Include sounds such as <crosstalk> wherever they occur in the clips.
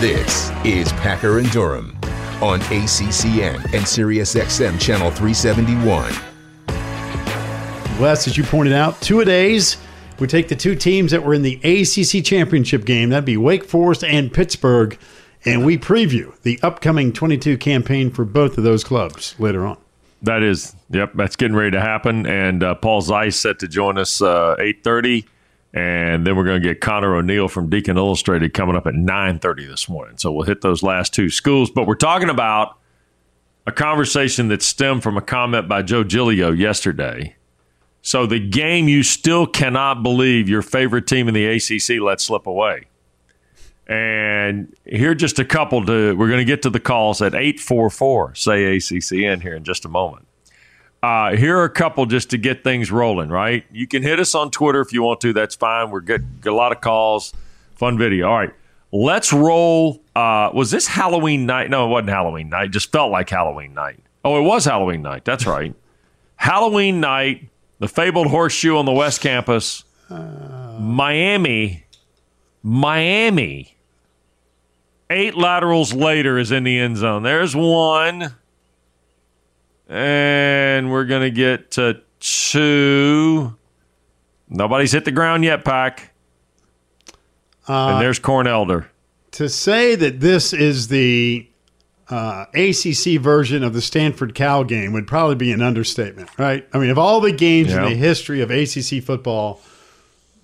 This is Packer and Durham on ACCN and SiriusXM Channel 371. Wes, as you pointed out, two a days. We take the two teams that were in the ACC championship game. That'd be Wake Forest and Pittsburgh. And we preview the upcoming 22 campaign for both of those clubs later on. That is, yep, that's getting ready to happen. And uh, Paul Zeise set to join us uh, 8.30. And then we're going to get Connor O'Neill from Deacon Illustrated coming up at 9.30 this morning. So we'll hit those last two schools. But we're talking about a conversation that stemmed from a comment by Joe Giglio yesterday. So the game you still cannot believe your favorite team in the ACC let slip away. And here just a couple to, we're going to get to the calls at 844, say ACCN here in just a moment. Uh, here are a couple just to get things rolling, right? You can hit us on Twitter if you want to. That's fine. We're good. Get a lot of calls. Fun video. All right. Let's roll. Uh, was this Halloween night? No, it wasn't Halloween night. It just felt like Halloween night. Oh, it was Halloween night. That's right. Halloween night, the fabled horseshoe on the West Campus. Miami. Miami. Eight laterals later is in the end zone. There's one. And we're going to get to two. Nobody's hit the ground yet, Pack. Uh, and there's Corn Elder. To say that this is the uh, ACC version of the Stanford Cal game would probably be an understatement, right? I mean, of all the games Yeah. in the history of ACC football,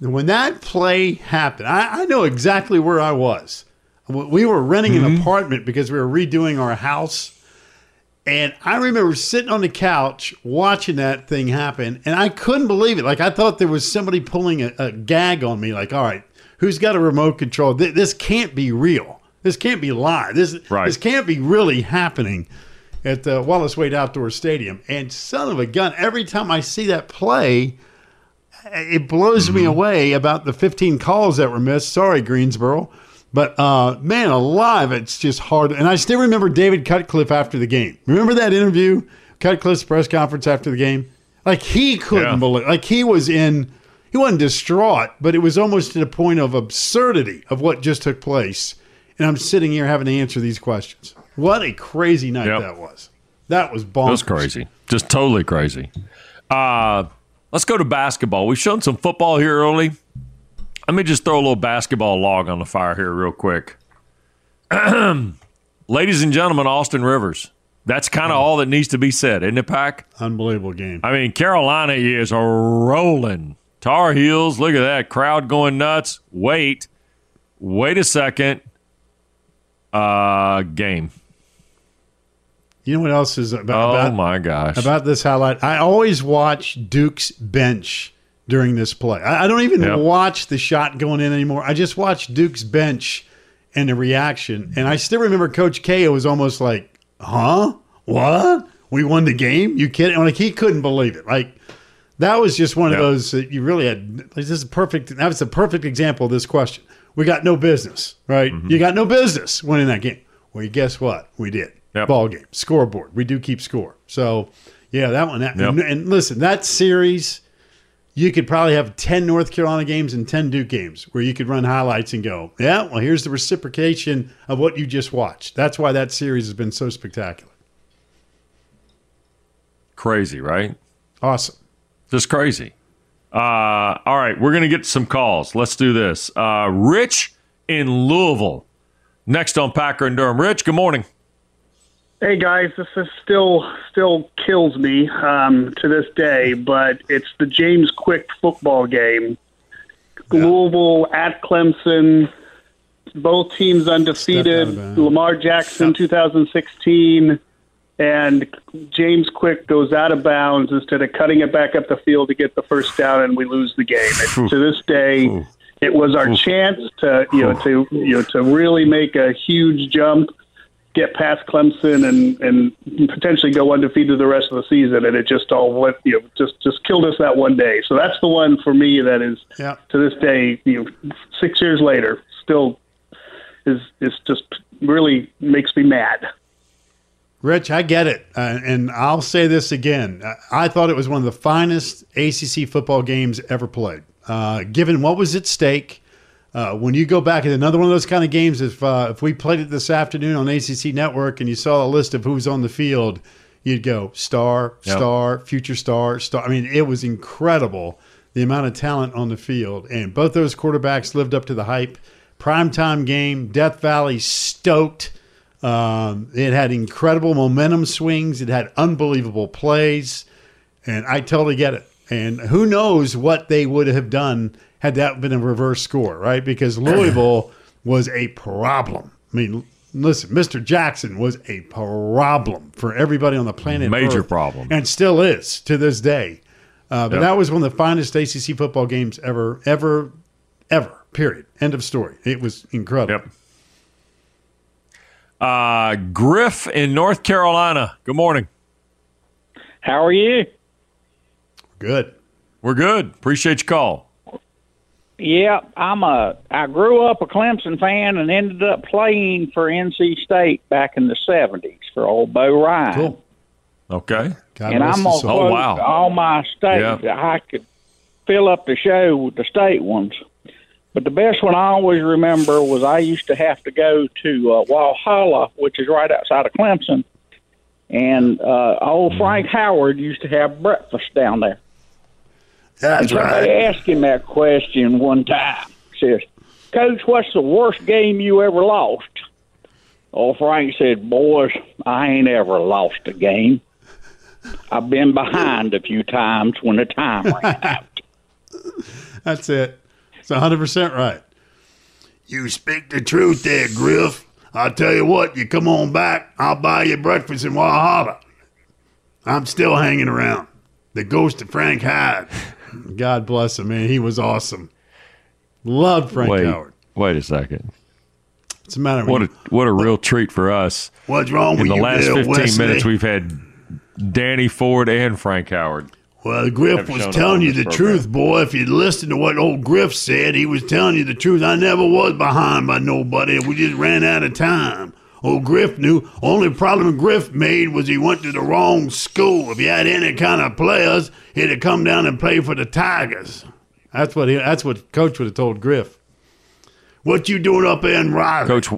when that play happened, I, I know exactly where I was. We were renting an apartment because we were redoing our house. And I remember sitting on the couch watching that thing happen, and I couldn't believe it. Like I thought there was somebody pulling a, a gag on me. Like, all right, who's got a remote control? Th- This can't be real. This can't be live. This Right. this can't be really happening at the Wallace Wade Outdoor Stadium. And son of a gun, every time I see that play, it blows me mm-hmm. away about the 15 calls that were missed. Sorry, Greensboro. But uh, man alive, it's just hard. And I still remember David Cutcliffe after the game. Remember that interview, Cutcliffe's press conference after the game? Like he couldn't Yeah. believe, like he was in, he wasn't distraught, but it was almost to the point of absurdity of what just took place. And I'm sitting here having to answer these questions. What a crazy night Yep. that was. That was bonkers. That was crazy. Just totally crazy. Uh, let's go to basketball. We've shown some football here early. Let me just throw a little basketball log on the fire here, real quick. <clears throat> Ladies and gentlemen, Austin Rivers. That's kind of all that needs to be said, isn't it, Pack? Unbelievable game. I mean, Carolina is rolling. Tar Heels, look at that. Crowd going nuts. Wait. Wait a second. Uh, game. You know what else is about? Oh, about, my gosh. about this highlight. I always watch Duke's bench during this play. I, I don't even Yep. watch the shot going in anymore. I just watch Duke's bench and the reaction. And I still remember Coach K was almost like, huh? What? We won the game? You kidding? Like he couldn't believe it. Like that was just one Yep. of those that you really had. Like, this is perfect. That was a perfect example of this question. We got no business, right? Mm-hmm. You got no business winning that game. Well, guess what? We did. Yep. Ball game, scoreboard. We do keep score. So, yeah, that one. That, and, and listen, that series, you could probably have 10 North Carolina games and 10 Duke games where you could run highlights and go, yeah, well, here's the reciprocation of what you just watched. That's why that series has been so spectacular. Crazy, right? Awesome. Just crazy. Uh, all right, we're going to get some calls. Let's do this. Uh, Rich in Louisville. Next on Packer and Durham. Rich, good morning. Hey guys, this is still still kills me um, to this day, but it's the James Quick football game. Louisville at Clemson, both teams undefeated. Stepped out of bounds. Lamar Jackson, 2016, and James Quick goes out of bounds instead of cutting it back up the field to get the first down, and we lose the game. To this day, it was our chance to you know to you know to really make a huge jump get past Clemson and and potentially go undefeated the rest of the season, and it just all went you know just just killed us that one day. So that's the one for me that is Yeah. to this day you know six years later still is is just really makes me mad. Rich, I get it. Uh, and I'll say this again. I- I thought it was one of the finest ACC football games ever played. Uh, given what was at stake, Uh, when you go back at another one of those kind of games, if uh, if we played it this afternoon on ACC Network and you saw a list of who's on the field, you'd go star, Yep. star, future star, star. I mean, it was incredible the amount of talent on the field, and both those quarterbacks lived up to the hype. Primetime game, Death Valley stoked. Um, it had incredible momentum swings. It had unbelievable plays, and I totally get it. And who knows what they would have done had that been a reverse score, right? Because Louisville <clears throat> was a problem. I mean, listen, Mr. Jackson was a problem for everybody on the planet. Major Earth, problem. and still is to this day. Uh, but Yep. that was one of the finest ACC football games ever, ever, ever. Period. End of story. It was incredible. Yep. Uh, Griff in North Carolina. Good morning. How are you? Good. We're good. Appreciate your call. Yeah, I'm a. I grew up a Clemson fan and ended up playing for NC State back in the '70s for old Bo Rein. Cool. Okay. God and I'm gonna soul. Oh, wow. all my state. Yeah. I could fill up the show with the state ones, but the best one I always remember was I used to have to go to uh, Walhalla, which is right outside of Clemson, and uh, old Frank Howard used to have breakfast down there. That's Somebody asked him that question one time. Says, Coach, what's the worst game you ever lost? Old Frank said, Boys, I ain't ever lost a game. I've been behind a few times when the time ran <laughs> out. That's it. It's 100% right. You speak the truth there, Griff. I'll tell you what, you come on back, I'll buy you breakfast in Walhalla. I'm still hanging around. The ghost of Frank Hyde. God bless him, man. He was awesome. Loved Frank wait, Howard. wait a second. What's the matter What a what a real treat for us. What's wrong In the last there, 15 Wesley? minutes, we've had Danny Ford and Frank Howard. Well, Griff was telling you the program. truth, boy. If you'd listened to what old Griff said, he was telling you the truth. I never was behind by nobody. We just ran out of time. Old Griff knew. Only problem Griff made was he went to the wrong school. If he had any kind of players, he'd have come down and played for the Tigers. That's what he, that's what Coach would have told Griff. What you doing up there in Riley? Coach,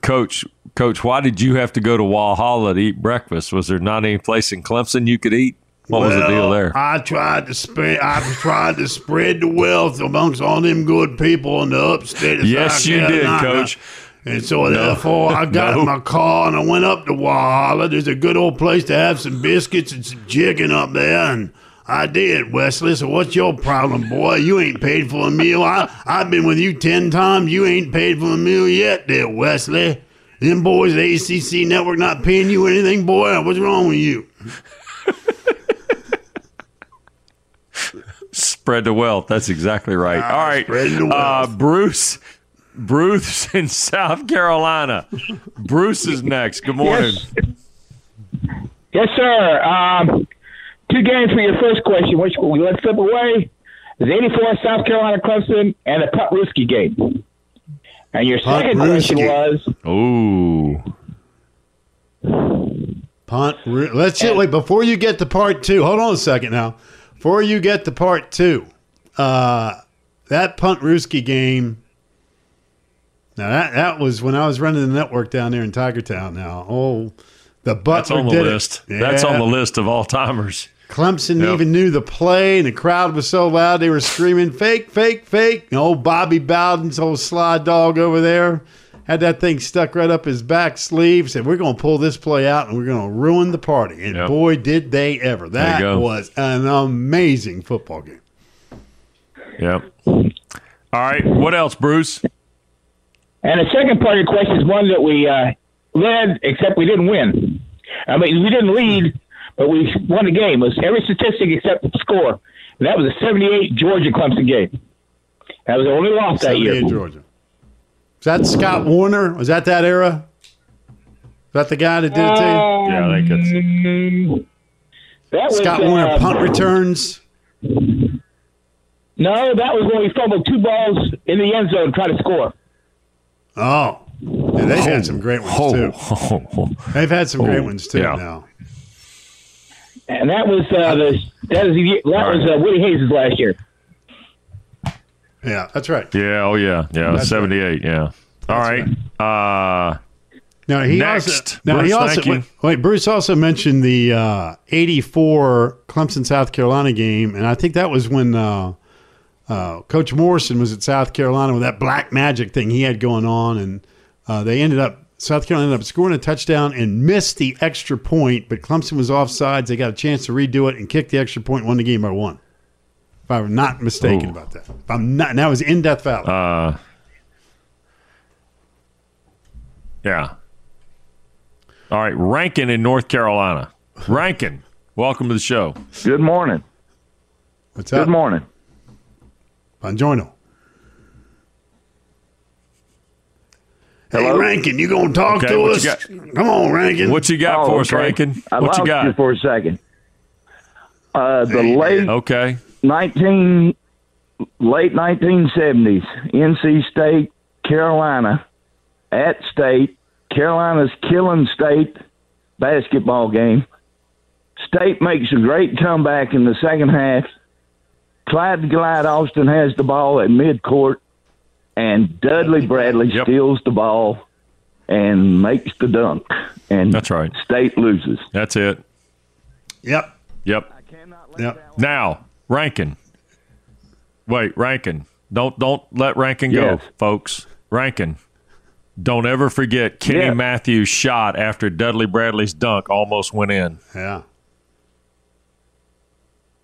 Coach, Coach, why did you have to go to Walhalla to eat breakfast? Was there not any place in Clemson you could eat? What was the deal there? I tried to spread. I tried to spread the wealth amongst all them good people in the upstate. Of Yes, South you did, Carolina. Coach. And so therefore, I got No. in my car and I went up to Walhalla. There's a good old place to have some biscuits and some chicken up there, and I did, Wesley. So what's your problem, boy? You ain't paid for a meal. I I've been with you ten times. You ain't paid for a meal yet, there, Wesley. Them boys at ACC Network not paying you anything, boy. What's wrong with you? Spread the wealth. That's exactly right. All right. the Uh. Bruce, Bruce <laughs> in South Carolina. Bruce is next. Good morning. Yes, yes sir. Um, two games for your first question, which we let's flip away. The 84 South Carolina Clemson and the Puntrooskie game. And your Putt second question Ruski. was Ooh. Punt. Let's see. Wait, before you get to part two, hold on a second now. Before you get to part two, uh, that Puntrooskie game. Now that that was when I was running the network down there in Tigertown. Now, oh, the That's on the list. That's on the list of all timers. Clemson Yep. even knew the play, and the crowd was so loud they were screaming "fake, fake, fake." And old Bobby Bowden's old sly dog over there had that thing stuck right up his back sleeve. Said, "We're going to pull this play out, and we're going to ruin the party." And Yep. boy, did they ever! That was an amazing football game. Yep. All right. What else, Bruce? And the second part of your question is one that we uh, led, except we didn't win. I mean, we didn't lead, but we won the game. It was every statistic except the score. And that was a 78 Georgia Clemson game. That was the only loss that year. 78 Georgia. Was that Scott Woerner? Was that that era? Was that the guy that did it to you? Yeah, I think it's. That was, Scott Woerner uh, punt returns. No, that was when we fumbled two balls in the end zone trying to score. Oh, yeah, they've had some great ones too. Oh, <laughs> They've had some great Oh, ones too. yeah. Now, And that was uh, the that was the, that was uh, Woody Hayes' last year. Yeah, that's right. Yeah. Oh yeah. Yeah. That's Seventy eight. Yeah. All right. Uh, Now he Next. also now Bruce, he also thank you. wait, wait, Bruce also mentioned the uh, '84 Clemson South Carolina game, and I think that was when uh, uh, Coach Morrison was at South Carolina with that black magic thing he had going on, and uh, they ended up South Carolina ended up scoring a touchdown and missed the extra point, but Clemson was offsides. They got a chance to redo it and kick the extra point, won the game by one. If I'm not mistaken Ooh. about that, if I'm not, and that was in Death Valley. uh, yeah. All right. Rankin in North Carolina. Rankin, welcome to the show. Good morning. What's up? Good morning. Buongiorno. Hey, Hello? Rankin, you gonna talk Okay, to us? Come on, Rankin. What you got Oh, for us. Rankin? I What lost you got? for a second. Uh, the Hey, late okay. 19 late 1970s NC State Carolina at State Carolina's killing State basketball game State makes a great comeback in the second half Clyde Glide Austin has the ball at midcourt and Dudley Bradley Yep. steals the ball and makes the dunk and That's right. State loses That's it. Yep. Yep. Yep. Now, Rankin. Wait, Rankin. Don't don't let Rankin go, Yes. folks. Rankin. Don't ever forget Kenny Yeah. Matthews' shot after Dudley Bradley's dunk almost went in. Yeah.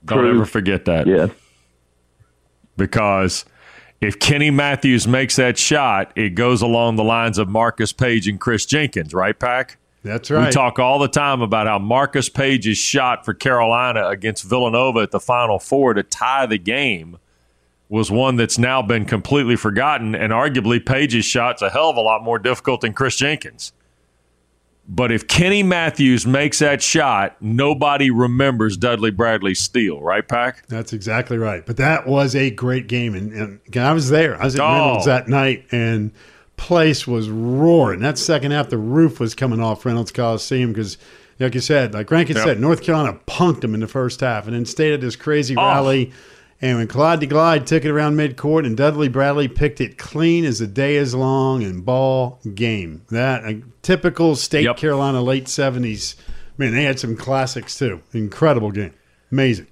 Don't True. ever forget that. yeah Because if Kenny Matthews makes that shot, it goes along the lines of Marcus Paige and Chris Jenkins, right, Pack? That's right. We talk all the time about how Marcus Paige's shot for Carolina against Villanova at the Final Four to tie the game was one that's now been completely forgotten, and arguably Paige's shot's a hell of a lot more difficult than Chris Jenkins. But if Kenny Matthews makes that shot, nobody remembers Dudley Bradley's steal, right, Pack? That's exactly right. But that was a great game, and, and again, I was there. I was at Oh. Reynolds that night, and place was roaring. That second half, the roof was coming off Reynolds Coliseum because, like you said, like Rankin Yep. said, North Carolina punked them in the first half, and then stayed at this crazy Oh. rally. And when Clyde DeGlide took it around midcourt, and Dudley Bradley picked it clean as the day is long, and ball game. That a typical state Yep. Carolina late seventies. Man, they had some classics too. Incredible game, amazing.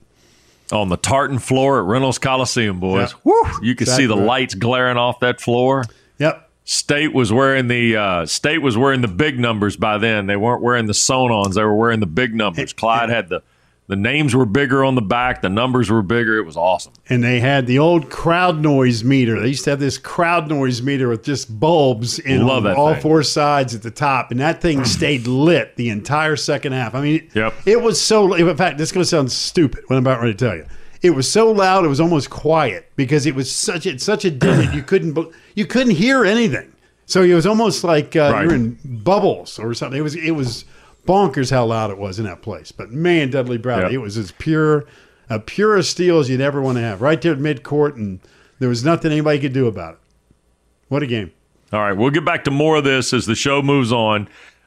On the tartan floor at Reynolds Coliseum, boys. Yep. Woo! You could see the lights glaring off that floor. Yep. State was wearing the uh, State was wearing the big numbers by then. They weren't wearing the Sonons. They were wearing the big numbers. Clyde had the the names were bigger on the back. The numbers were bigger. It was awesome. and they had the old crowd noise meter. They used to have this crowd noise meter with just bulbs in Love on all thing. four sides at the top, and that thing <clears throat> stayed lit the entire second half. I mean, Yep. it was so. In fact, this is going to sound stupid. What I'm about ready to tell you, it was so loud it was almost quiet because it was such a such a din that you couldn't you couldn't hear anything. So it was almost like uh, Right. you're in bubbles or something. It was it was bonkers how loud it was in that place. But man, Dudley Bradley, Yep. it was as pure a pure steel as you'd ever want to have, right there at midcourt, and there was nothing anybody could do about it. What a game! All right, we'll get back to more of this as the show moves on.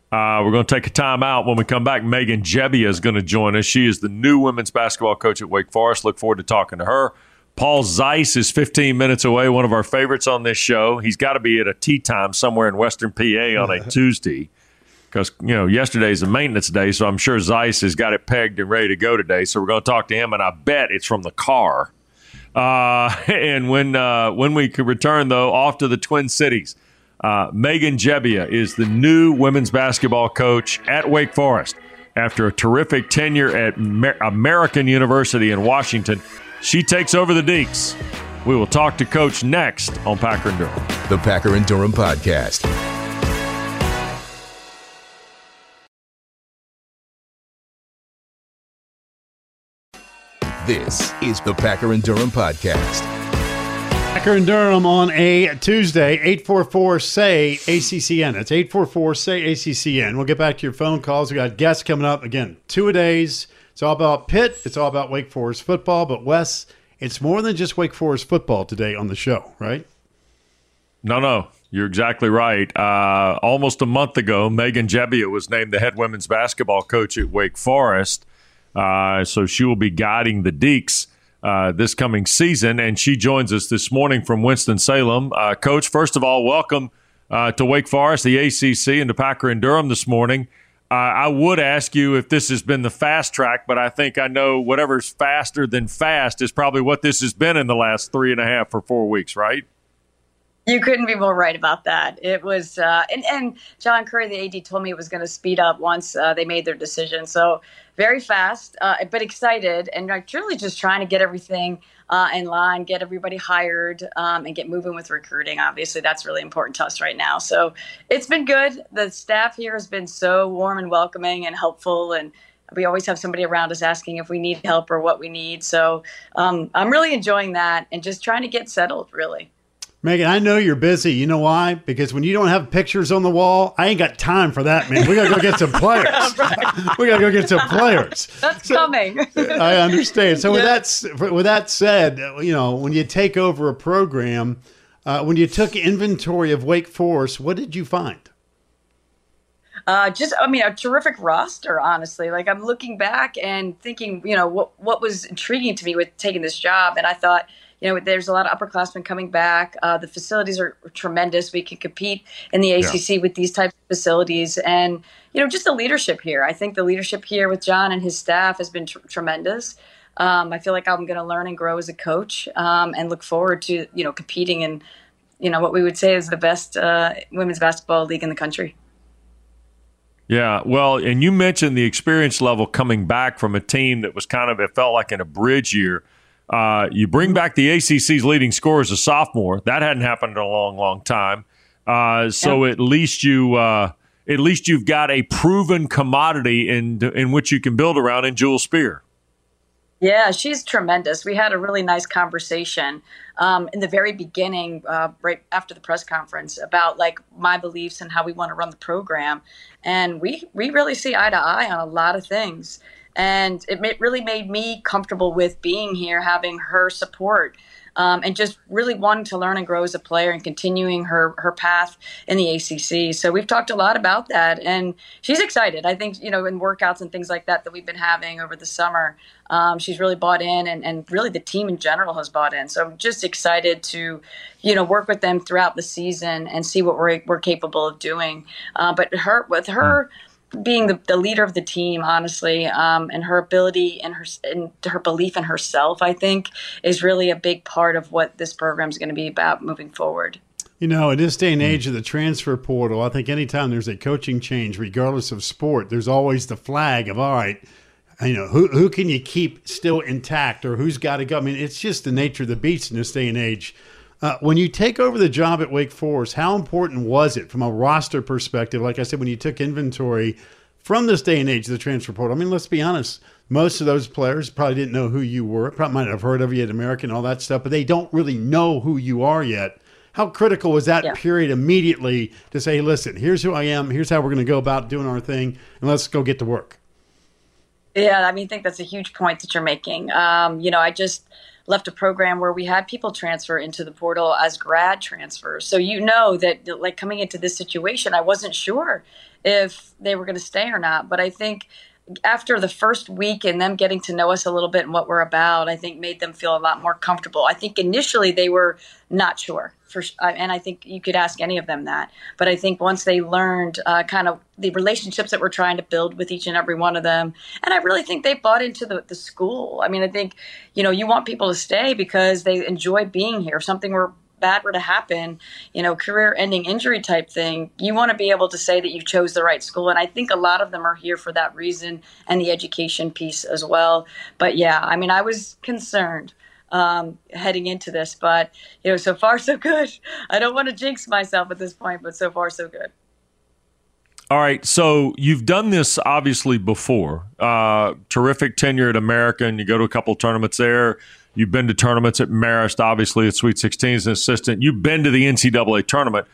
Uh, we're going to take a time out. When we come back, Megan Gebbia is going to join us. She is the new women's basketball coach at Wake Forest. Look forward to talking to her. Paul Zeise is 15 minutes away, one of our favorites on this show. He's got to be at a tea time somewhere in Western PA on a <laughs> Tuesday because, you know, yesterday's a maintenance day, so I'm sure Zeise has got it pegged and ready to go today. So we're going to talk to him, and I bet it's from the car. Uh, <laughs> and when uh, when we could return though, off to the Twin Cities. Uh, Megan Gebbia is the new women's basketball coach at Wake Forest. After a terrific tenure at Mer- American University in Washington, she takes over the Deacs. We will talk to Coach next on Packer and Durham. The Packer and Durham Podcast. This is the Packer and Durham Podcast. Packer and Durham on a Tuesday, 844 say ACCN. That's 844 say ACCN. We'll get back to your phone calls. We got guests coming up again, two a days. It's all about Pitt, it's all about Wake Forest football. But, Wes, it's more than just Wake Forest football today on the show, right? No, no, you're exactly right. Uh, almost a month ago, Megan Gebbia was named the head women's basketball coach at Wake Forest. Uh, so she will be guiding the Deacs. uh, this coming season. And she joins us this morning from Winston-Salem. Uh, Coach, first of all, welcome uh, to Wake Forest, the ACC, and to Packer and Durham this morning. Uh, I would ask you if this has been the fast track, but I think I know whatever's faster than fast is probably what this has been in the last three and a half or four weeks, right? You couldn't be more right about that. It was, uh, and, and John Currie, the AD, told me it was going to speed up once uh, they made their decision. So very fast, uh, but excited, and like truly just trying to get everything uh, in line, get everybody hired, um, and get moving with recruiting. Obviously, that's really important to us right now. So it's been good. The staff here has been so warm and welcoming and helpful, and we always have somebody around us asking if we need help or what we need. So um, I'm really enjoying that and just trying to get settled, really. Megan, I know you're busy. You know why? Because when you don't have pictures on the wall, I ain't got time for that, man. We gotta go get some <laughs> players. we gotta go get some players. <laughs> That's so, coming. <laughs> I understand. So with that with that said, you know, when you take over a program, uh, when you took inventory of Wake Forest, what did you find? Uh, just, I mean, a terrific roster, honestly. Like, I'm looking back and thinking, you know, what what was intriguing to me with taking this job, and I thought you know, there's a lot of upperclassmen coming back. Uh, the facilities are tremendous. We can compete in the ACC yeah. with these types of facilities, and you know, just the leadership here. I think the leadership here with John and his staff has been tr- tremendous. Um, I feel like I'm going to learn and grow as a coach, um, and look forward to you know competing in you know what we would say is the best uh, women's basketball league in the country. Yeah, well, and you mentioned the experience level coming back from a team that was kind of it felt like in a bridge year. Uh, you bring back the ACC's leading scorer as a sophomore. That hadn't happened in a long, long time. Uh, so at least you, uh, at least you've got a proven commodity in in which you can build around in Jewel Spear. Yeah, she's tremendous. We had a really nice conversation um, in the very beginning, uh, right after the press conference, about like my beliefs and how we want to run the program, and we we really see eye to eye on a lot of things and it really made me comfortable with being here, having her support. Um, and just really wanting to learn and grow as a player and continuing her her path in the ACC. So we've talked a lot about that, and she's excited. I think you know in workouts and things like that that we've been having over the summer, um, she's really bought in, and, and really the team in general has bought in. So I'm just excited to you know work with them throughout the season and see what we're we're capable of doing. Uh, but her with her. Mm being the, the leader of the team, honestly, um, and her ability and her and her belief in herself, I think, is really a big part of what this program is going to be about moving forward. You know, in this day and age of the transfer portal, I think anytime there's a coaching change, regardless of sport, there's always the flag of all right. You know, who who can you keep still intact, or who's got to go? I mean, it's just the nature of the beast in this day and age. Uh, when you take over the job at Wake Forest, how important was it from a roster perspective? Like I said, when you took inventory from this day and age of the transfer portal, I mean, let's be honest, most of those players probably didn't know who you were, probably might have heard of you at American, and all that stuff, but they don't really know who you are yet. How critical was that yeah. period immediately to say, listen, here's who I am, here's how we're going to go about doing our thing, and let's go get to work? Yeah, I mean, I think that's a huge point that you're making. Um, you know, I just left a program where we had people transfer into the portal as grad transfers. So you know that like coming into this situation, I wasn't sure if they were going to stay or not. But I think after the first week and them getting to know us a little bit and what we're about, I think made them feel a lot more comfortable. I think initially they were not sure for, and I think you could ask any of them that. But I think once they learned uh, kind of the relationships that we're trying to build with each and every one of them, and I really think they bought into the, the school. I mean, I think you know you want people to stay because they enjoy being here. If something were bad were to happen, you know, career ending injury type thing, you want to be able to say that you chose the right school. And I think a lot of them are here for that reason and the education piece as well. But yeah, I mean, I was concerned. Um, heading into this, but you know, so far <laughs> so good. I don't want to jinx myself at this point, but so far so good. All right, so you've done this obviously before. Uh, terrific tenure at American. You go to a couple tournaments there. You've been to tournaments at Marist, obviously at Sweet 16 as an assistant. You've been to the NCAA tournament.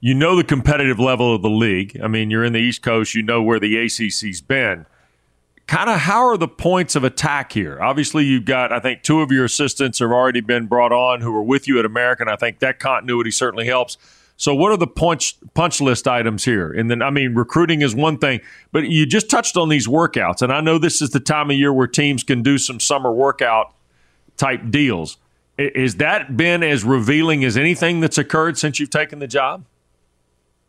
You know the competitive level of the league. I mean, you're in the East Coast. You know where the ACC's been. Kind of how are the points of attack here? Obviously, you've got, I think, two of your assistants have already been brought on who were with you at American. I think that continuity certainly helps. So, what are the punch punch list items here? And then, I mean, recruiting is one thing, but you just touched on these workouts, and I know this is the time of year where teams can do some summer workout type deals. Is that been as revealing as anything that's occurred since you've taken the job?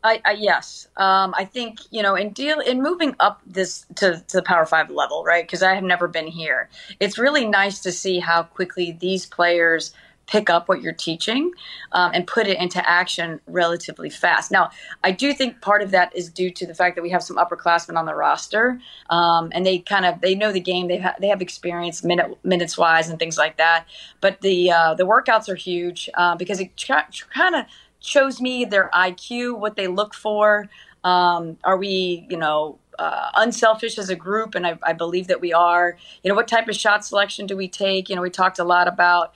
I, I yes, um, I think you know in deal in moving up this to, to the Power Five level, right? Because I have never been here. It's really nice to see how quickly these players pick up what you're teaching um, and put it into action relatively fast. Now, I do think part of that is due to the fact that we have some upperclassmen on the roster, um, and they kind of they know the game. They ha- they have experience minute minutes wise and things like that. But the uh, the workouts are huge uh, because it kind of shows me their IQ, what they look for. Um, are we, you know, uh, unselfish as a group? And I, I, believe that we are. You know, what type of shot selection do we take? You know, we talked a lot about,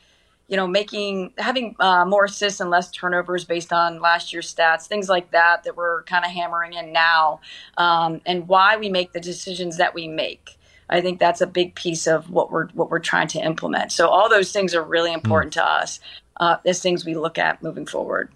you know, making having uh, more assists and less turnovers based on last year's stats, things like that that we're kind of hammering in now, um, and why we make the decisions that we make. I think that's a big piece of what we're what we're trying to implement. So all those things are really important mm. to us uh, as things we look at moving forward.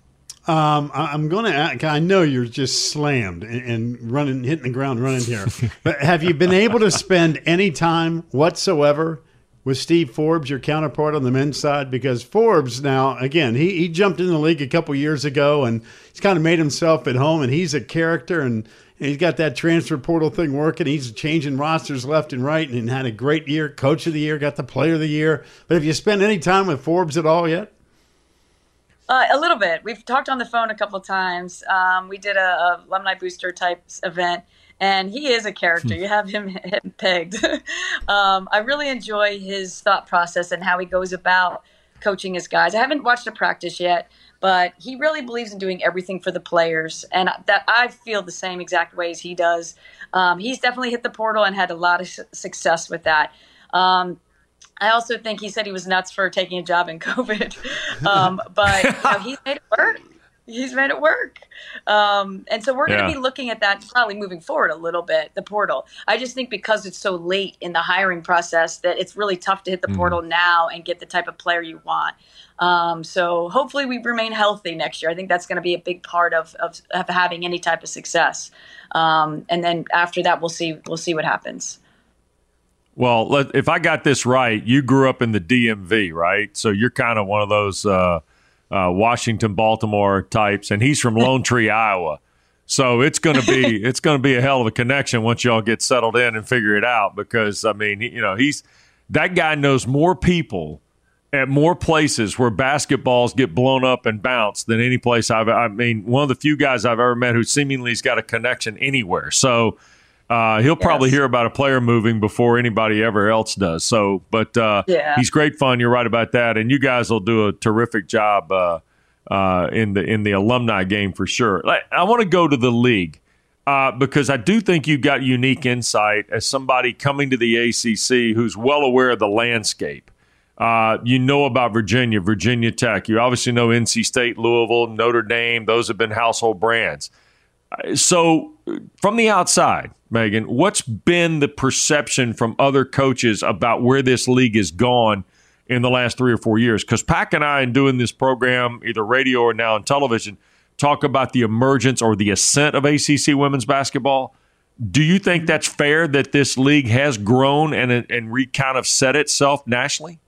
Um, I'm going to. I know you're just slammed and, and, running, hitting the ground running here. but have you been able to spend any time whatsoever with Steve Forbes, your counterpart on the men's side? Because Forbes now, again, he, he jumped in the league a couple years ago and he's kind of made himself at home. And he's a character and, and he's got that transfer portal thing working. He's changing rosters left and right and had a great year. Coach of the year, got the Player of the year. But have you spent any time with Forbes at all yet? Uh, a little bit. We've talked on the phone a couple times. Um, we did a, a, alumni booster type event, and he is a character. Hmm. you have him, him pegged. <laughs> um, I really enjoy his thought process and how he goes about coaching his guys. I haven't watched a practice yet, but he really believes in doing everything for the players, and that I feel the same exact ways he does. Um, he's definitely hit the portal and had a lot of success with that. Um, I also think he said he was nuts for taking a job in COVID, <laughs> um, but you know, he's <laughs> made it work. He's made it work, um, and so we're going to be looking at that probably moving forward a little bit. The portal. I just think because it's so late in the hiring process that it's really tough to hit the mm. portal now and get the type of player you want. Um, so hopefully we remain healthy next year. I think that's going to be a big part of, of, of having any type of success. Um, and then after that, we'll see we'll see what happens. Well, let, if I got this right, you grew up in the DMV, right? So you're kind of one of those uh, uh, Washington, Baltimore types, and he's from Lone Tree, Iowa. So it's going to be <laughs> it's going to be a hell of a connection once y'all get settled in and figure it out. Because I mean, you know, he's that guy knows more people at more places where basketballs get blown up and bounced than any place I've. I mean, one of the few guys I've ever met who seemingly has got a connection anywhere. So uh, he'll probably yes. hear about a player moving before anybody ever else does. So, but uh, yeah. he's great fun. You're right about that, and you guys will do a terrific job uh, uh in the in the alumni game for sure. I want to go to the league uh, because I do think you've got unique insight as somebody coming to the ACC who's well aware of the landscape. Uh, you know about Virginia, Virginia Tech. You obviously know NC State, Louisville, Notre Dame. Those have been household brands. So, from the outside, Megan, what's been the perception from other coaches about where this league has gone in the last three or four years? Because Pack and I, in doing this program, either radio or now on television, talk about the emergence or the ascent of ACC women's basketball. Do you think that's fair that this league has grown and and re kind of set itself nationally?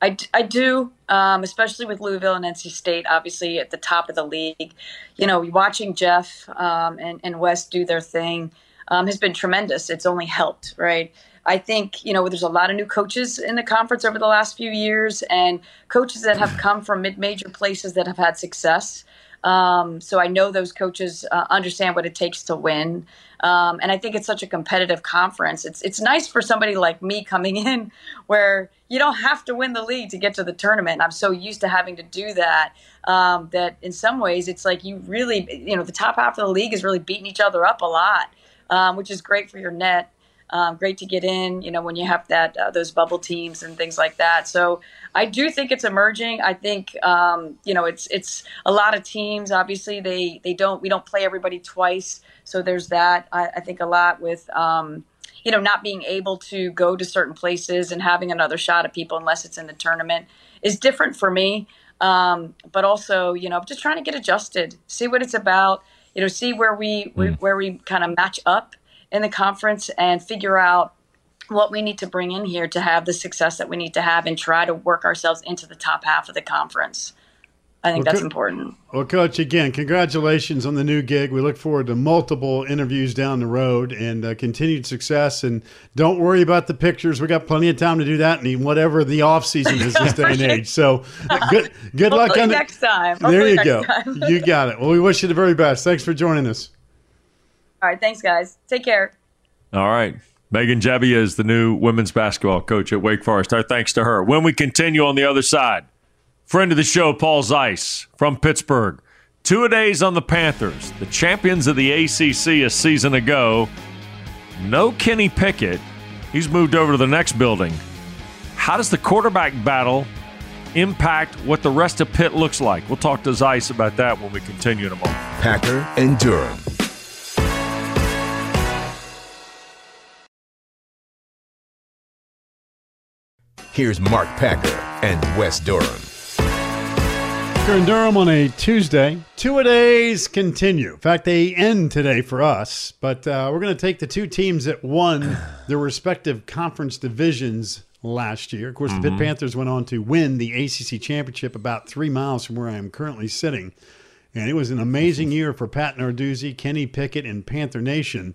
I, I do, um, especially with Louisville and NC State, obviously at the top of the league. You know, watching Jeff um, and, and Wes do their thing um, has been tremendous. It's only helped, right? I think, you know, there's a lot of new coaches in the conference over the last few years and coaches that have come from mid major places that have had success. Um, so I know those coaches uh, understand what it takes to win. Um, and I think it's such a competitive conference. It's it's nice for somebody like me coming in <laughs> where you don't have to win the league to get to the tournament. I'm so used to having to do that um, that in some ways it's like you really you know the top half of the league is really beating each other up a lot, um, which is great for your net. Um, great to get in, you know, when you have that uh, those bubble teams and things like that. So I do think it's emerging. I think um, you know it's it's a lot of teams. Obviously, they they don't we don't play everybody twice, so there's that. I, I think a lot with. You know, not being able to go to certain places and having another shot at people unless it's in the tournament is different for me. Um, but also, you know, just trying to get adjusted, see what it's about, you know, see where we, mm. where we kind of match up in the conference and figure out what we need to bring in here to have the success that we need to have and try to work ourselves into the top half of the conference. I think well, that's important. Well, Coach, again, congratulations on the new gig. We look forward to multiple interviews down the road and uh, continued success. And don't worry about the pictures. We got plenty of time to do that and whatever the off season is this day and age. So <laughs> good, good luck on next time. There you go. you got it. Well, we wish you the very best. Thanks for joining us. All right, thanks, guys. Take care. All right. Megan Gebbia is the new women's basketball coach at Wake Forest. Our thanks to her. When we continue on the other side, friend of the show, Paul Zeise from Pittsburgh. Two a days on the Panthers, the champions of the ACC a season ago. No Kenny Pickett. He's moved over to the next building. How does the quarterback battle impact what the rest of Pitt looks like? We'll talk to Zeise about that when we continue in a moment. Packer and Durham. Here's Mark Packer and Wes Durham. Packer and Durham on a Tuesday. Two a days continue. In fact, they end today for us. But uh, we're going to take the two teams that won their respective conference divisions last year. Of course, the Pitt Panthers went on to win the ACC championship about three miles from where I am currently sitting. And it was an amazing year for Pat Narduzzi, Kenny Pickett, and Panther Nation.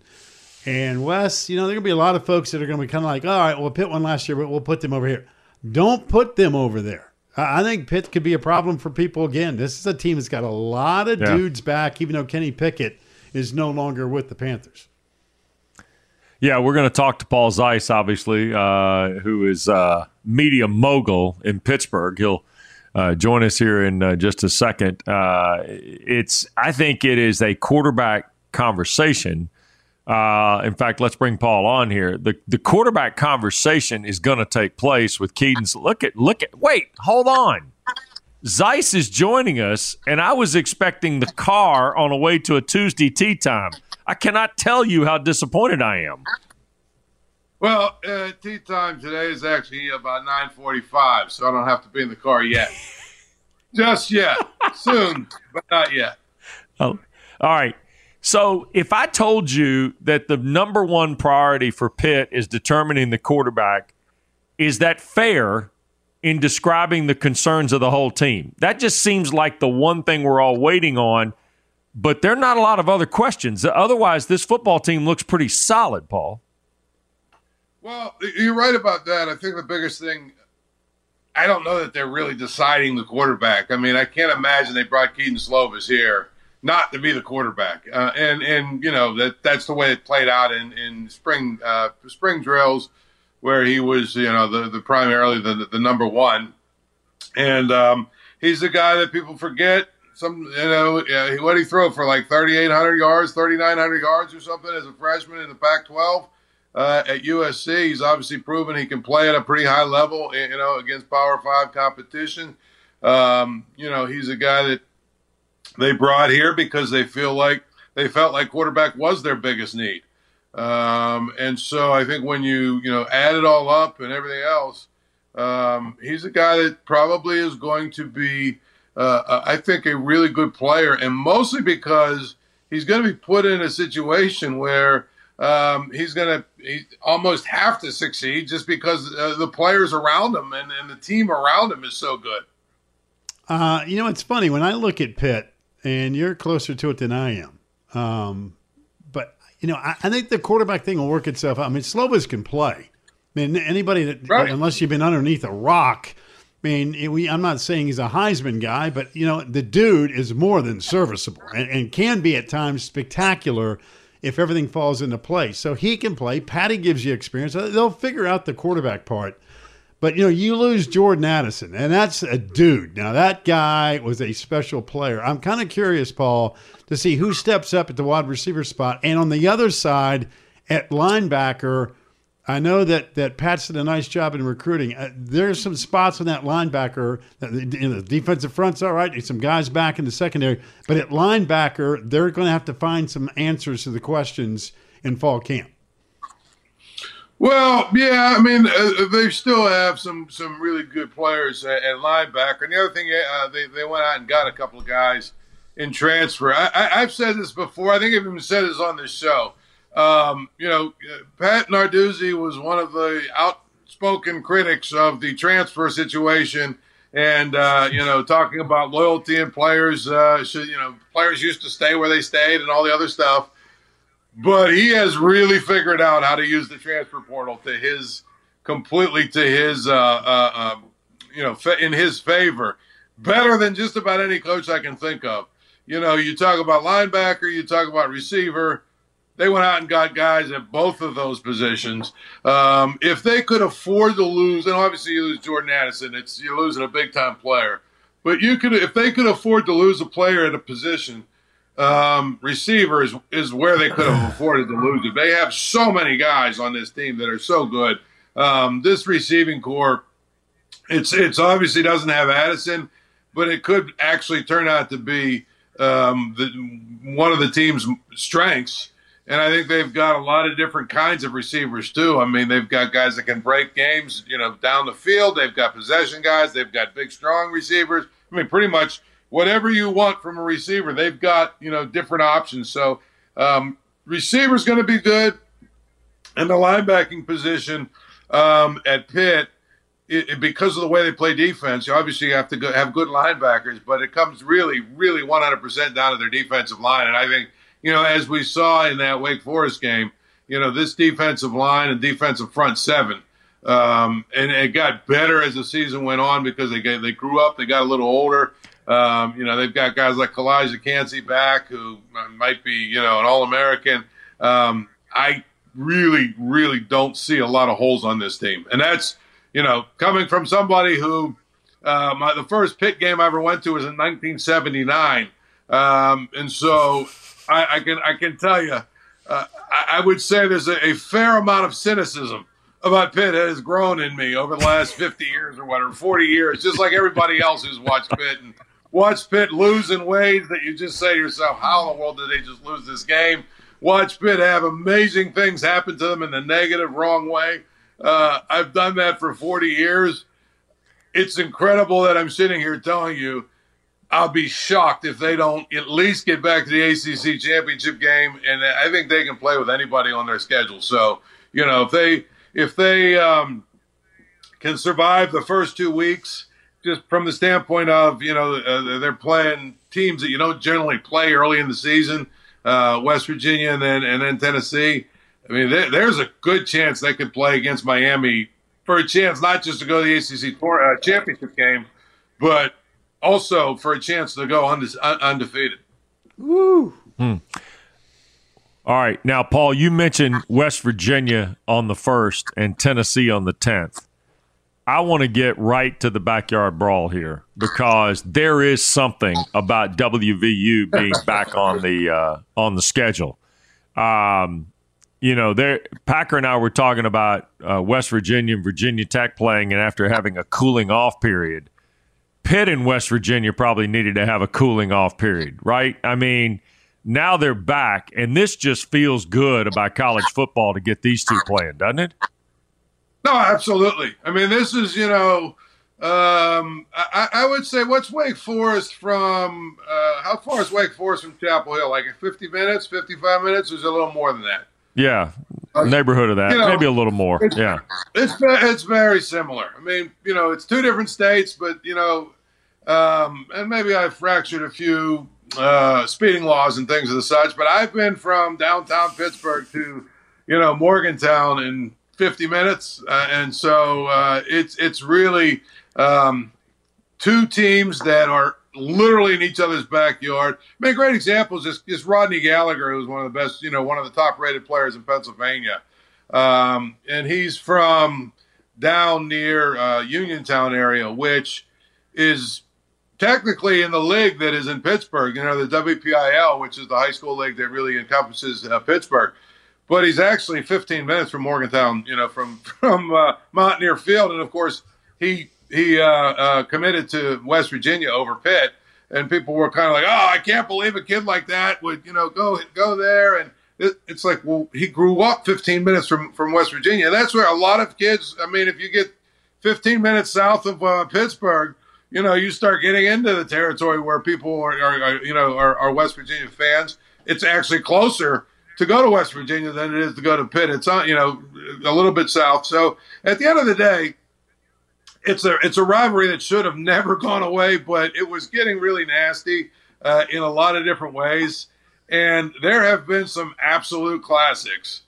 And Wes, you know, there are going to be a lot of folks that are going to be kind of like, all right, well, Pitt won last year, but we'll put them over here. Don't put them over there. I think Pitt could be a problem for people again. This is a team that's got a lot of Yeah. dudes back, even though Kenny Pickett is no longer with the Panthers. Yeah, we're going to talk to Paul Zeise, obviously, uh, who is uh, media mogul in Pittsburgh. He'll uh, join us here in uh, just a second. Uh, it's, I think, it is a quarterback conversation. Uh, in fact, let's bring Paul on here. the The quarterback conversation is going to take place with Kedon's. Look at, look at. Wait, hold on. Zeise is joining us, and I was expecting the car on the way to a Tuesday tea time. I cannot tell you how disappointed I am. Well, uh, tea time today is actually about 9:45, so I don't have to be in the car yet. <laughs> Just yet. Soon, but not yet. Oh, all right. So if I told you that the number one priority for Pitt is determining the quarterback, is that fair in describing the concerns of the whole team? That just seems like the one thing we're all waiting on. But there are not a lot of other questions. Otherwise, this football team looks pretty solid, Paul. Well, you're right about that. I think the biggest thing, I don't know that they're really deciding the quarterback. I mean, I can't imagine they brought Kedon Slovis here not to be the quarterback, uh, and and you know that that's the way it played out in in spring uh, spring drills, where he was you know the the primarily the the number one, and um, he's the guy that people forget. Some you know uh, what he throw for like 3,800 yards, 3,900 yards or something as a freshman in the Pac-12 uh, at USC. He's obviously proven he can play at a pretty high level, you know, against Power Five competition. Um, you know, he's a guy that they brought here because they feel like they felt like quarterback was their biggest need. Um, and so I think when you you know add it all up and everything else, um, he's a guy that probably is going to be, uh, I think, a really good player, and mostly because he's going to be put in a situation where um, he's going to he almost have to succeed just because uh, the players around him and, and the team around him is so good. Uh, you know, it's funny when I look at Pitt, and you're closer to it than I am. Um, but you know, I, I think the quarterback thing will work itself out. I mean, Slovis can play. I mean, anybody that Right. unless you've been underneath a rock. I mean, it- we, I'm not saying he's a Heisman guy, but you know, the dude is more than serviceable and, and can be at times spectacular if everything falls into place. So he can play. Patti gives you experience. They'll figure out the quarterback part. But you know, you lose Jordan Addison, and that's a dude. Now that guy was a special player. I'm kind of curious, Paul, to see who steps up at the wide receiver spot, and on the other side at linebacker. I know that that Pat's did a nice job in recruiting. Uh, there's some spots on that linebacker. The, in the defensive front's all right. Some guys back in the secondary, but at linebacker, they're going to have to find some answers to the questions in fall camp. Well, yeah, I mean, uh, they still have some some really good players at, linebacker. And the other thing, uh, they they went out and got a couple of guys in transfer. I, I've said this before. I think I've even said this on this show. Um, you know, Pat Narduzzi was one of the outspoken critics of the transfer situation, and uh, you know, talking about loyalty and players uh, should you know players used to stay where they stayed and all the other stuff. But he has really figured out how to use the transfer portal to his completely to his uh, uh, uh you know in his favor, better than just about any coach I can think of. You know, you talk about linebacker, you talk about receiver they went out and got guys at both of those positions. Um, if they could afford to lose, and obviously you lose Jordan Addison, it's you're losing a big time player. But you could, if they could afford to lose a player at a position, um, receiver is, is where they could have <sighs> afforded to lose it. They have so many guys on this team that are so good. Um, this receiving core, it's it's obviously doesn't have Addison, but it could actually turn out to be um, the, one of the team's strengths and I think they've got a lot of different kinds of receivers too. I mean, they've got guys that can break games, you know, down the field. They've got possession guys. They've got big, strong receivers. I mean, pretty much whatever you want from a receiver, they've got you know different options. So, um, receiver's going to be good, and the linebacking position um, at Pitt. It, it, because of the way they play defense, you obviously have to go, have good linebackers, but it comes really, really 100% down to their defensive line. And I think you know, as we saw in that Wake Forest game, you know, this defensive line and defensive front seven, um, and it got better as the season went on because they they grew up, they got a little older. Um, you know, they've got guys like Calijah Kancey back who might be, you know, an All American. Um, I really, really don't see a lot of holes on this team, and that's, you know, coming from somebody who uh, my, the first Pitt game I ever went to was in 1979. Um, and so I, I can I can tell you, uh, I, I, would say there's a, a, fair amount of cynicism about Pitt that has grown in me over the last 50 years or whatever, 40 years, just like everybody else who's watched Pitt and watched Pitt lose in ways that you just say to yourself, how in the world did they just lose this game? Watch Pitt have amazing things happen to them in the negative, wrong way. Uh, I've done that for 40 years. It's incredible that I'm sitting here telling you I'll be shocked if they don't at least get back to the ACC championship game, and I think they can play with anybody on their schedule. So you know if they if they um, can survive the first two weeks, just from the standpoint of you know uh, they're playing teams that you don't generally play early in the season, uh, West Virginia and then and then Tennessee. I mean, there's a good chance they could play against Miami for a chance not just to go to the ACC tour, uh, championship game, but also for a chance to go unde- undefeated. Woo. Hmm. All right. Now, Paul, you mentioned West Virginia on the first and Tennessee on the 10th. I want to get right to the backyard brawl here because there is something about WVU being <laughs> back on the uh, on the schedule. Um, you know, there Packer and I were talking about uh, West Virginia and Virginia Tech playing, and after having a cooling off period, Pitt and West Virginia probably needed to have a cooling off period, right? I mean, now they're back, and this just feels good about college football to get these two playing, doesn't it? No, absolutely. I mean, this is, you know, um, I, I, would say, what's Wake Forest from? Uh, how far is Wake Forest from Chapel Hill? Like 50 minutes, 55 minutes? Or is it a little more than that? Yeah, neighborhood of that, you know, maybe a little more. It's, yeah, it's it's very similar. I mean, you know, it's two different states, but you know, um, and maybe I fractured a few uh, speeding laws and things of the such. But I've been from downtown Pittsburgh to, you know, Morgantown in 50 minutes, uh, and so uh, it's it's really um, two teams that are literally in each other's backyard. I mean, great examples is just Rodney Gallagher, who's one of the best, you know, one of the top rated players in Pennsylvania. Um, and he's from down near uh, Uniontown area, which is technically in the league that is in Pittsburgh, you know, the WPIAL, which is the high school league that really encompasses uh, Pittsburgh. But he's actually 15 minutes from Morgantown, you know, from <laughs> from uh, Mountaineer Field, and of course he he uh, uh, committed to West Virginia over Pitt, and people were kind of like, "Oh, I can't believe a kid like that would you know go go there." And it, it's like, well, he grew up 15 minutes from from West Virginia. That's where a lot of kids. I mean, if you get 15 minutes south of uh, Pittsburgh, you know, you start getting into the territory where people are, are, are you know are, are West Virginia fans. It's actually closer to go to West Virginia than it is to go to Pitt. It's on, you know, a little bit south. So at the end of the day, it's a it's a rivalry that should have never <laughs> gone away, but it was getting really nasty uh, in a lot of different ways. And there have been some absolute classics.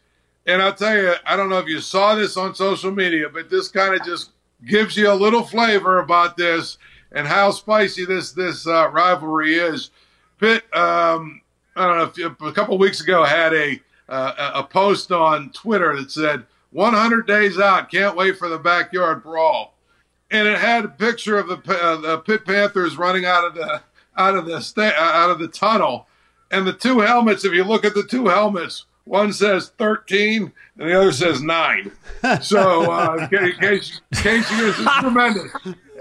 And I'll tell you, I don't know if you saw this on social media, but this kind of just gives you a little flavor about this and how spicy this this uh, rivalry is. Pitt, um, I don't know, if you, a couple weeks ago had a uh, a post on Twitter that said 100 days out, can't wait for the backyard brawl, and it had a picture of the, uh, the Pitt Panthers running out of the out of the sta- out of the tunnel, and the two helmets. If you look at the two helmets, one says 13 and the other says 9. So, uh, in, case, in case you, is tremendous.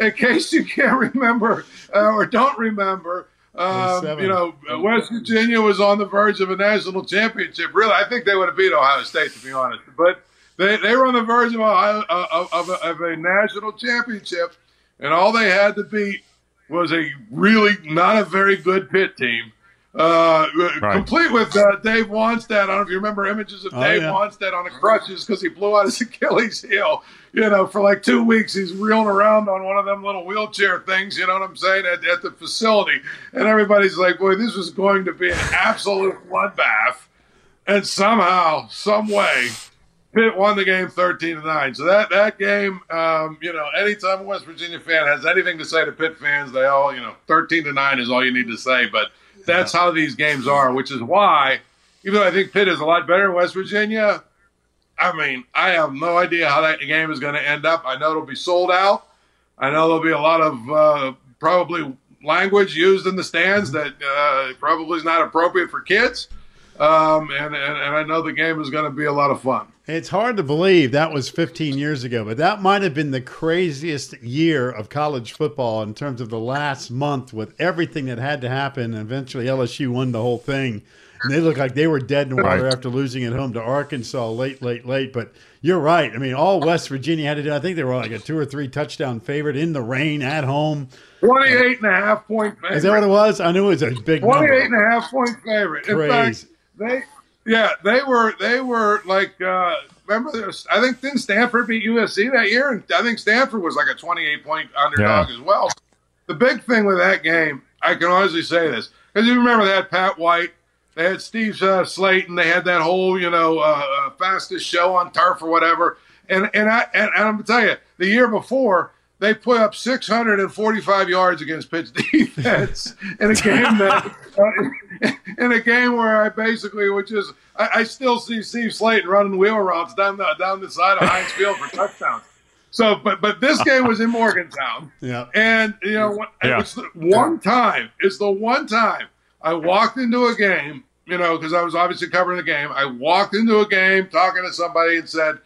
In case you can't remember uh, or don't remember, um, you know, West Virginia was on the verge of a national championship. Really, I think they would have beat Ohio State, to be honest. But they, they were on the verge of, Ohio, of, of, a, of a national championship, and all they had to beat was a really not a very good Pitt team uh, right. complete with uh, Dave Wannstedt. I don't know if you remember images of oh, Dave yeah. Wannstedt on the crutches because he blew out his <laughs> Achilles heel. You know, for like two weeks, he's reeling around on one of them little wheelchair things. You know what I'm saying? At, at the facility, and everybody's like, "Boy, this was going to be an absolute bloodbath." And somehow, some way, Pitt won the game 13 to 9. So that that game, um, you know, anytime a West Virginia fan has anything to say to Pitt fans, they all, you know, 13 to 9 is all you need to say. But that's how these games are, which is why, even though I think Pitt is a lot better in West Virginia, I mean, I have no idea how that game is going to end up. I know it'll be sold out. I know there'll be a lot of uh, probably language used in the stands that uh, probably is not appropriate for kids. Um, and, and, and I know the game is going to be a lot of fun. It's hard to believe that was 15 years ago, but that might have been the craziest year of college football in terms of the last month with everything that had to happen. And eventually, LSU won the whole thing. And they looked like they were dead in the water right. after losing at home to Arkansas late, late, late. But you're right. I mean, all West Virginia had to do, I think they were like a two or three touchdown favorite in the rain at home. 28 and a half point favorite. Is that what it was? I knew it was a big 28 number. and a half point favorite. In fact, they yeah, they were they were like uh, remember I think didn't Stanford beat USC that year, and I think Stanford was like a twenty eight point underdog yeah. as well. The big thing with that game, I can honestly say this because you remember they had Pat White, they had Steve uh, Slaton, they had that whole you know uh, uh fastest show on turf or whatever, and and I and, and I'm gonna tell you the year before they put up 645 yards against Pitt's defense in a game that, uh, in a game where I basically, which is, I, I, still see Steve Slaton running wheel routes down the down the side of Heinz Field for touchdowns. So, but but this game was in Morgantown, yeah, and you know, yeah. it's the one time. It's the one time I walked into a game, you know, because I was obviously covering the game. I walked into a game talking to somebody and said,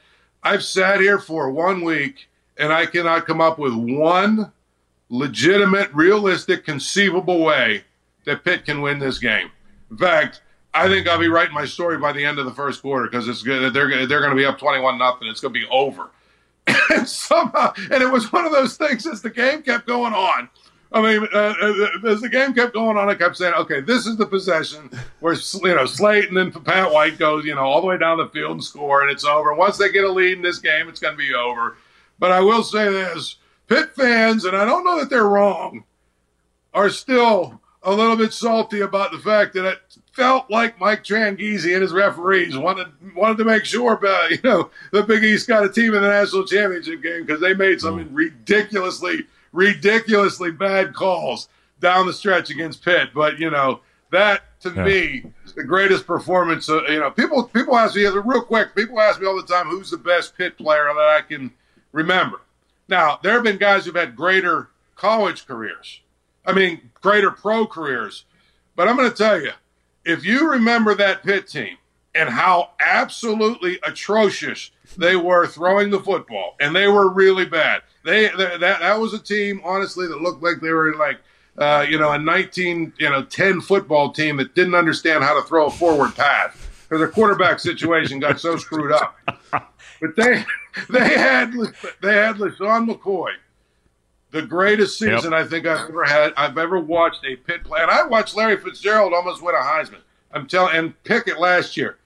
"I've sat here for one week." And I cannot come up with one legitimate, realistic, conceivable way that Pitt can win this game. In fact, I think I'll be writing my story by the end of the first quarter because it's good. They're they're going to be up twenty-one nothing. It's going to be over. and <laughs> somehow, and it was one of those things as the game kept going on. I mean, uh, uh, as the game kept going on, I kept saying, "Okay, this is the possession where you know Slaton Pat White goes, you know, all the way down the field and score, and it's over. Once they get a lead in this game, it's going to be over." But I will say this Pitt fans, and I don't know that they're wrong, are still a little bit salty about the fact that it felt like Mike Tranghese and his referees wanted wanted to make sure, about, you know, the Big East got a team in the national championship game because they made some mm. ridiculously, ridiculously bad calls down the stretch against Pitt. But you know, that to yeah. me, is the greatest performance. Uh, you know, people people ask me real quick. People ask me all the time, who's the best Pitt player that I can remember. Now, there have been guys who've had greater college careers, I mean, greater pro careers. But I'm going to tell you, if you remember that Pitt team and how absolutely atrocious they were throwing the football, and they were really bad. They, that that was a team, honestly, that looked like they were like uh, you know, a 19, you know, 10 football team that didn't understand how to throw a forward pass because the quarterback situation got so screwed up. But they they had they had LeSean McCoy, the greatest season yep. I think I've ever had. I've ever watched a Pitt play, and I watched Larry Fitzgerald almost win a Heisman. I'm telling, and Pickett last year.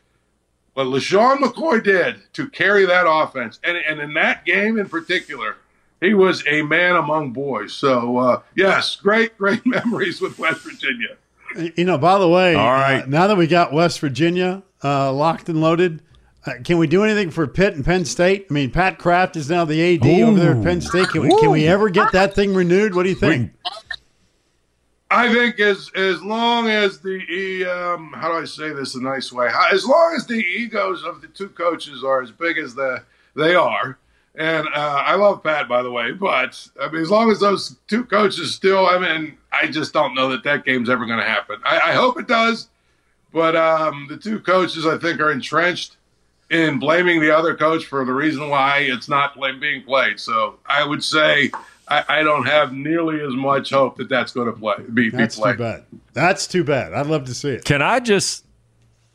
what LeSean McCoy did to carry that offense, and, and in that game in particular, he was a man among boys. So, uh, yes, great, great <laughs> memories with West Virginia. You know, by the way, All right. uh, now that we got West Virginia uh, locked and loaded, uh, can we do anything for Pitt and Penn State? I mean, Pat Kraft is now the AD over there at Penn State. Can we, can we ever get that thing renewed? What do you think? I think as as long as the e- um, how do I say this a nice way? As long as the egos of the two coaches are as big as the they are, and uh, I love Pat by the way, but I mean as long as those two coaches still, I mean I just don't know that that game's ever going to happen. I, I hope it does, but um, the two coaches I think are entrenched in blaming the other coach for the reason why it's not play, being played. So I would say. I, I don't have nearly as much hope that that's going to play be, be That's too bad. That's too bad. I'd love to see it. Can I just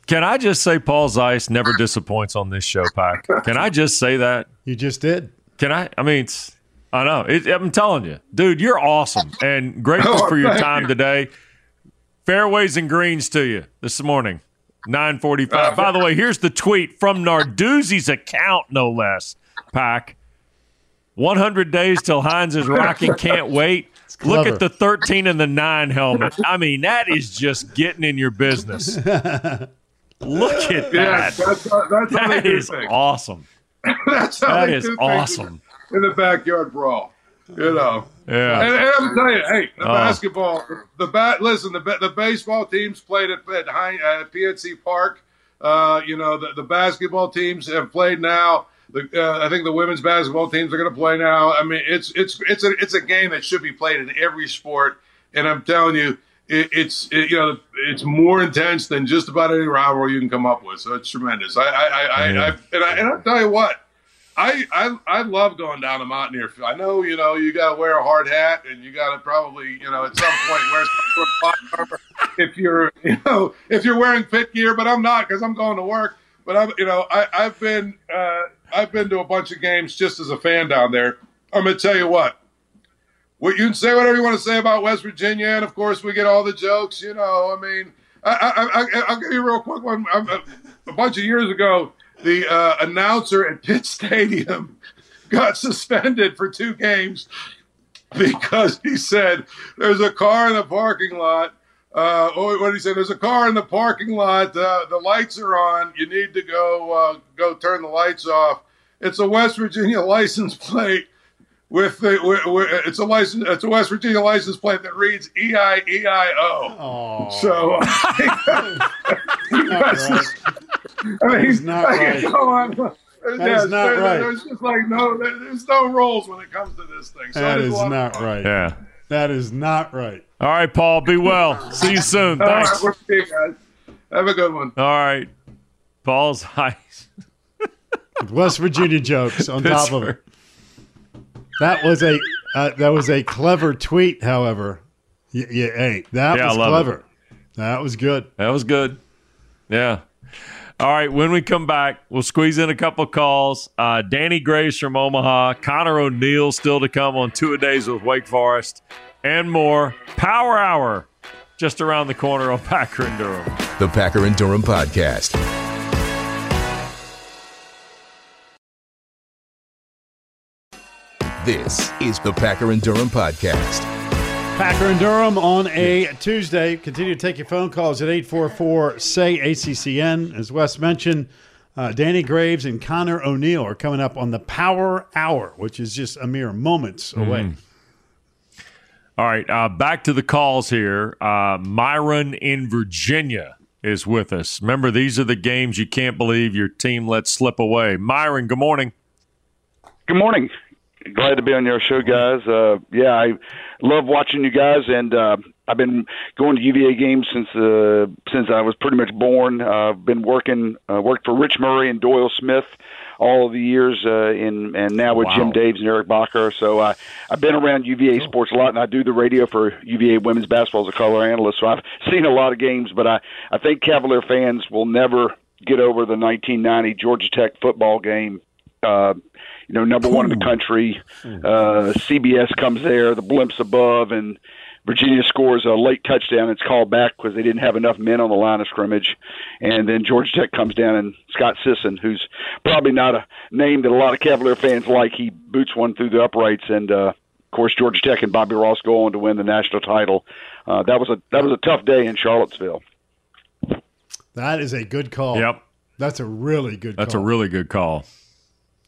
can I just say Paul Zeise never disappoints on this show, Pack? Can I just say that? You just did. Can I? I mean, it's, I know. It, I'm telling you, dude, you're awesome and grateful <laughs> for your time you. today. Fairways and greens to you this morning, 9:45. By the way, here's the tweet from Narduzzi's account, no less. Pack. 100 days till Heinz is rocking. Can't wait. Look at the 13 and the 9 helmet. I mean, that is just getting in your business. Look at Yeah, that. that's that's how they That do is things. awesome. <laughs> That's how That they is do awesome. in the backyard brawl. You know. Yeah. And, and I'm telling you, hey, the Oh. basketball, the bat. Listen, the the baseball teams played at, at Hein- uh, PNC Park. Uh, you know, the, the basketball teams have played now. The, uh, I think the women's basketball teams are going to play now. I mean, it's it's it's a it's a game that should be played in every sport. And I'm telling you, it, it's it, you know it's more intense than just about any rivalry you can come up with. So it's tremendous. I I I, I, Yeah. I and I and I'll tell you what. I, I I love going down to Mountaineer. I know you know you got to wear a hard hat and you got to probably you know at some point wear some if you're <laughs> you know if you're wearing Pitt gear. But I'm not because I'm going to work. But I'm you know I I've been uh, I've been to a bunch of games just as a fan down there. I'm gonna tell you what. What you can say whatever you want to say about West Virginia, and of course we get all the jokes. You know, I mean, I, I, I, I'll give you a real quick one. I'm, uh, a bunch of years ago, the uh, announcer at Pitt Stadium <laughs> got suspended for two games because he said there's a car in the parking lot. Uh, oh, what did he say? There's a car in the parking lot. Uh, the lights are on. You need to go uh, go turn the lights off. It's a West Virginia license plate with the with, with, it's a license. It's a West Virginia license plate that reads E I E I O. So. <laughs> right. I mean, is not like, right. come on. That is not there- right. There's just like no, there's no rules when it comes to this thing. So that it is a lot of not right. Yeah. That is not right. All right, Paul. Be well. See you soon. All right, Thanks. we'll see you guys. Have a good one. All right. Paul's <laughs> ice. With West Virginia jokes on top of it. That was a uh, that was a clever tweet. However, yeah, yeah hey, that Yeah, I was love clever. That was good. That was good. Yeah. All right. When we come back, we'll squeeze in a couple calls. Uh, Danny Graves from Omaha, Connor O'Neill still to come on two a days with Wake Forest, and more. Power Hour just around the corner on <laughs> Packer and Durham. The Packer and Durham Podcast. This is the Packer and Durham Podcast. Packer and Durham on a Tuesday. Continue to take your phone calls at 844 say ACCN. As Wes mentioned, uh, Danny Graves and Connor O'Neill are coming up on the Power Hour, which is just a mere moments away. All right. Uh, back to the calls here. Uh, Myron in Virginia is with us. Remember, these are the games you can't believe your team let slip away. Myron, good morning. Good morning. Glad to be on your show, guys. Uh, yeah, I love watching you guys, and uh, I've been going to UVA games since uh, since I was pretty much born. Uh, I've been working uh, worked for Rich Murray and Doyle Smith all of the years, uh, in and now with Jim Daves and Eric Bacher. So uh, I've been around UVA sports a lot, and I do the radio for UVA women's basketball as a color analyst. So I've seen a lot of games, but I I think Cavalier fans will never get over the 1990 Georgia Tech football game. Uh, you know, number one in the country. Uh, CBS comes there, the blimps above, and Virginia scores a late touchdown. It's called back because they didn't have enough men on the line of scrimmage. And then Georgia Tech comes down and Scott Sisson, who's probably not a name that a lot of Cavalier fans like, he boots one through the uprights. And uh, of course, Georgia Tech and Bobby Ross go on to win the national title. Uh, that was a that was a tough day in Charlottesville. That is a good call. Yep. That's a really good That's call. a really good call.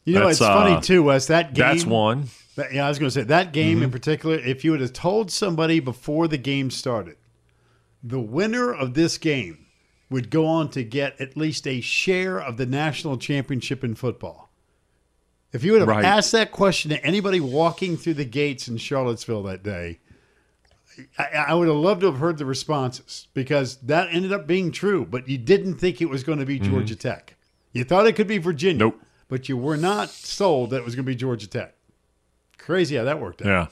You know, That's, it's funny uh, too, Wes. That game. That's one. That, yeah, I was going to say that game Mm-hmm. in particular. If you would have told somebody before the game started, the winner of this game would go on to get at least a share of the national championship in football. If you would have Right. asked that question to anybody walking through the gates in Charlottesville that day, I, I would have loved to have heard the responses because that ended up being true. But you didn't think it was going to be Georgia Tech. You thought it could be Virginia, Mm-hmm. Nope. But you were not sold that it was going to be Georgia Tech. Crazy how that worked out. Yeah.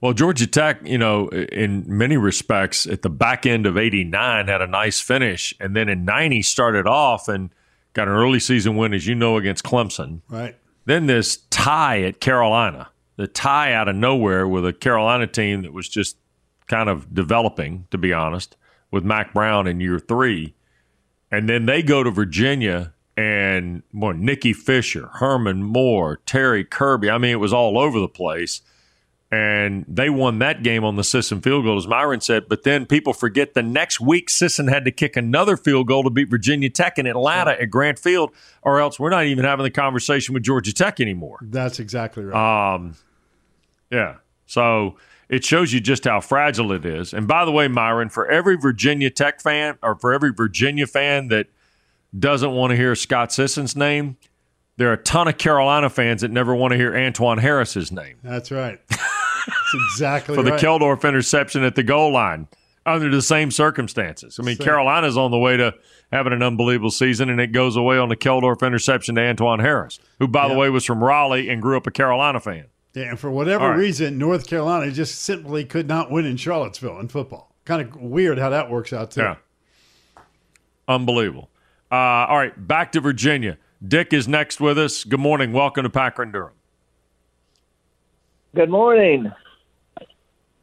Well, Georgia Tech, you know, in many respects, at the back end of '89 had a nice finish, and then in '90 started off and got an early season win, as you know, against Clemson. Right. Then this tie at Carolina, the tie out of nowhere with a Carolina team that was just kind of developing, to be honest, with Mack Brown in year three. And then they go to Virginia and more Nicky Fisher, Herman Moore, Terry Kirby. I mean, it was all over the place. And they won that game on the Sisson field goal, as Myron said. But then people forget the next week, Sisson had to kick another field goal to beat Virginia Tech in Atlanta at Grant Field, or else we're not even having the conversation with Georgia Tech anymore. That's exactly right. Um, yeah. So it shows you just how fragile it is. And by the way, Myron, for every Virginia Tech fan or for every Virginia fan that doesn't want to hear Scott Sisson's name, there are a ton of Carolina fans that never want to hear Antoine Harris's name That's right. That's exactly <laughs> for the right. Keldorf interception at the goal line under the same circumstances. I mean, Same. Carolina's on the way to having an unbelievable season, and it goes away on the Keldorf interception to Antoine Harris, who, by the way, was from Raleigh and grew up a Carolina fan. Yeah, and for whatever right. reason, North Carolina just simply could not win in Charlottesville in football. Kind of weird how that works out too. Yeah. Unbelievable. Uh, all right, back to Virginia. Dick is next with us. Good morning. Welcome to Packer and Durham. Good morning.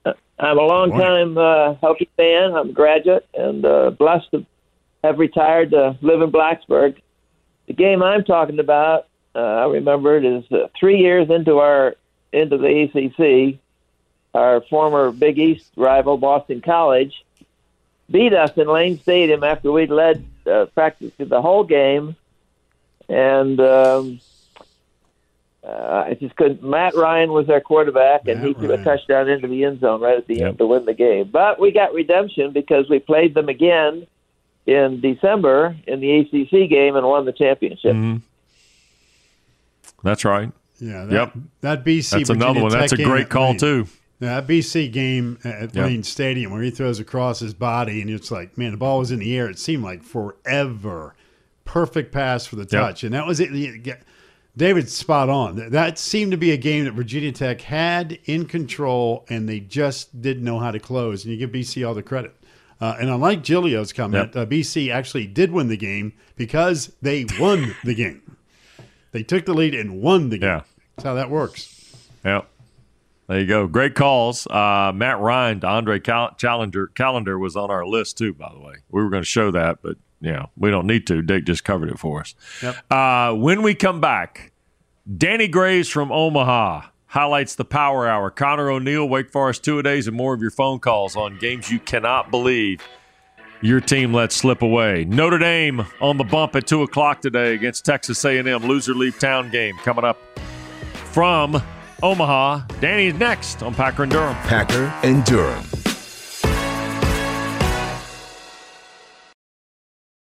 Uh, I'm a long time uh, Hokie fan. I'm a graduate and uh, blessed to have retired to live in Blacksburg. The game I'm talking about, uh, I remember it is uh, three years into our into the ACC. Our former Big East rival, Boston College, beat us in Lane Stadium after we'd led uh, practically the whole game, and. Um, uh, I just couldn't. Matt Ryan was our quarterback, and he threw a touchdown into the end zone right at the end to win the game. But we got redemption because we played them again in December in the ACC game and won the championship. Mm-hmm. That's right. Yeah. That, Yep. That BC. That's another Virginia one. That's a great call, Lane. too. Yeah, that BC game at Yep. Lane Stadium where he throws across his body, and it's like, man, the ball was in the air. It seemed like forever. Perfect pass for the touch, and that was it. David's spot on. That- seemed to be a game that Virginia Tech had in control, and they just didn't know how to close. And you give BC all the credit. Uh, and unlike Giglio's comment, uh, BC actually did win the game because they won the game. They took the lead and won the game. Yeah. That's how that works. Yep. There you go. Great calls. Uh, Matt Ryan to Andre Cal- Challenger Callender was on our list too. By the way, we were going to show that, but yeah, we don't need to. Dick just covered it for us. Yep. Uh, when we come back, Danny Graves from Omaha highlights the Power Hour. Connor O'Neill, Wake Forest two a days, and more of your phone calls on games you cannot believe your team let slip away. Notre Dame on the bump at two o'clock today against Texas A&M. Loser leave town game coming up from Omaha. Danny's next on Packer and Durham. Packer and Durham.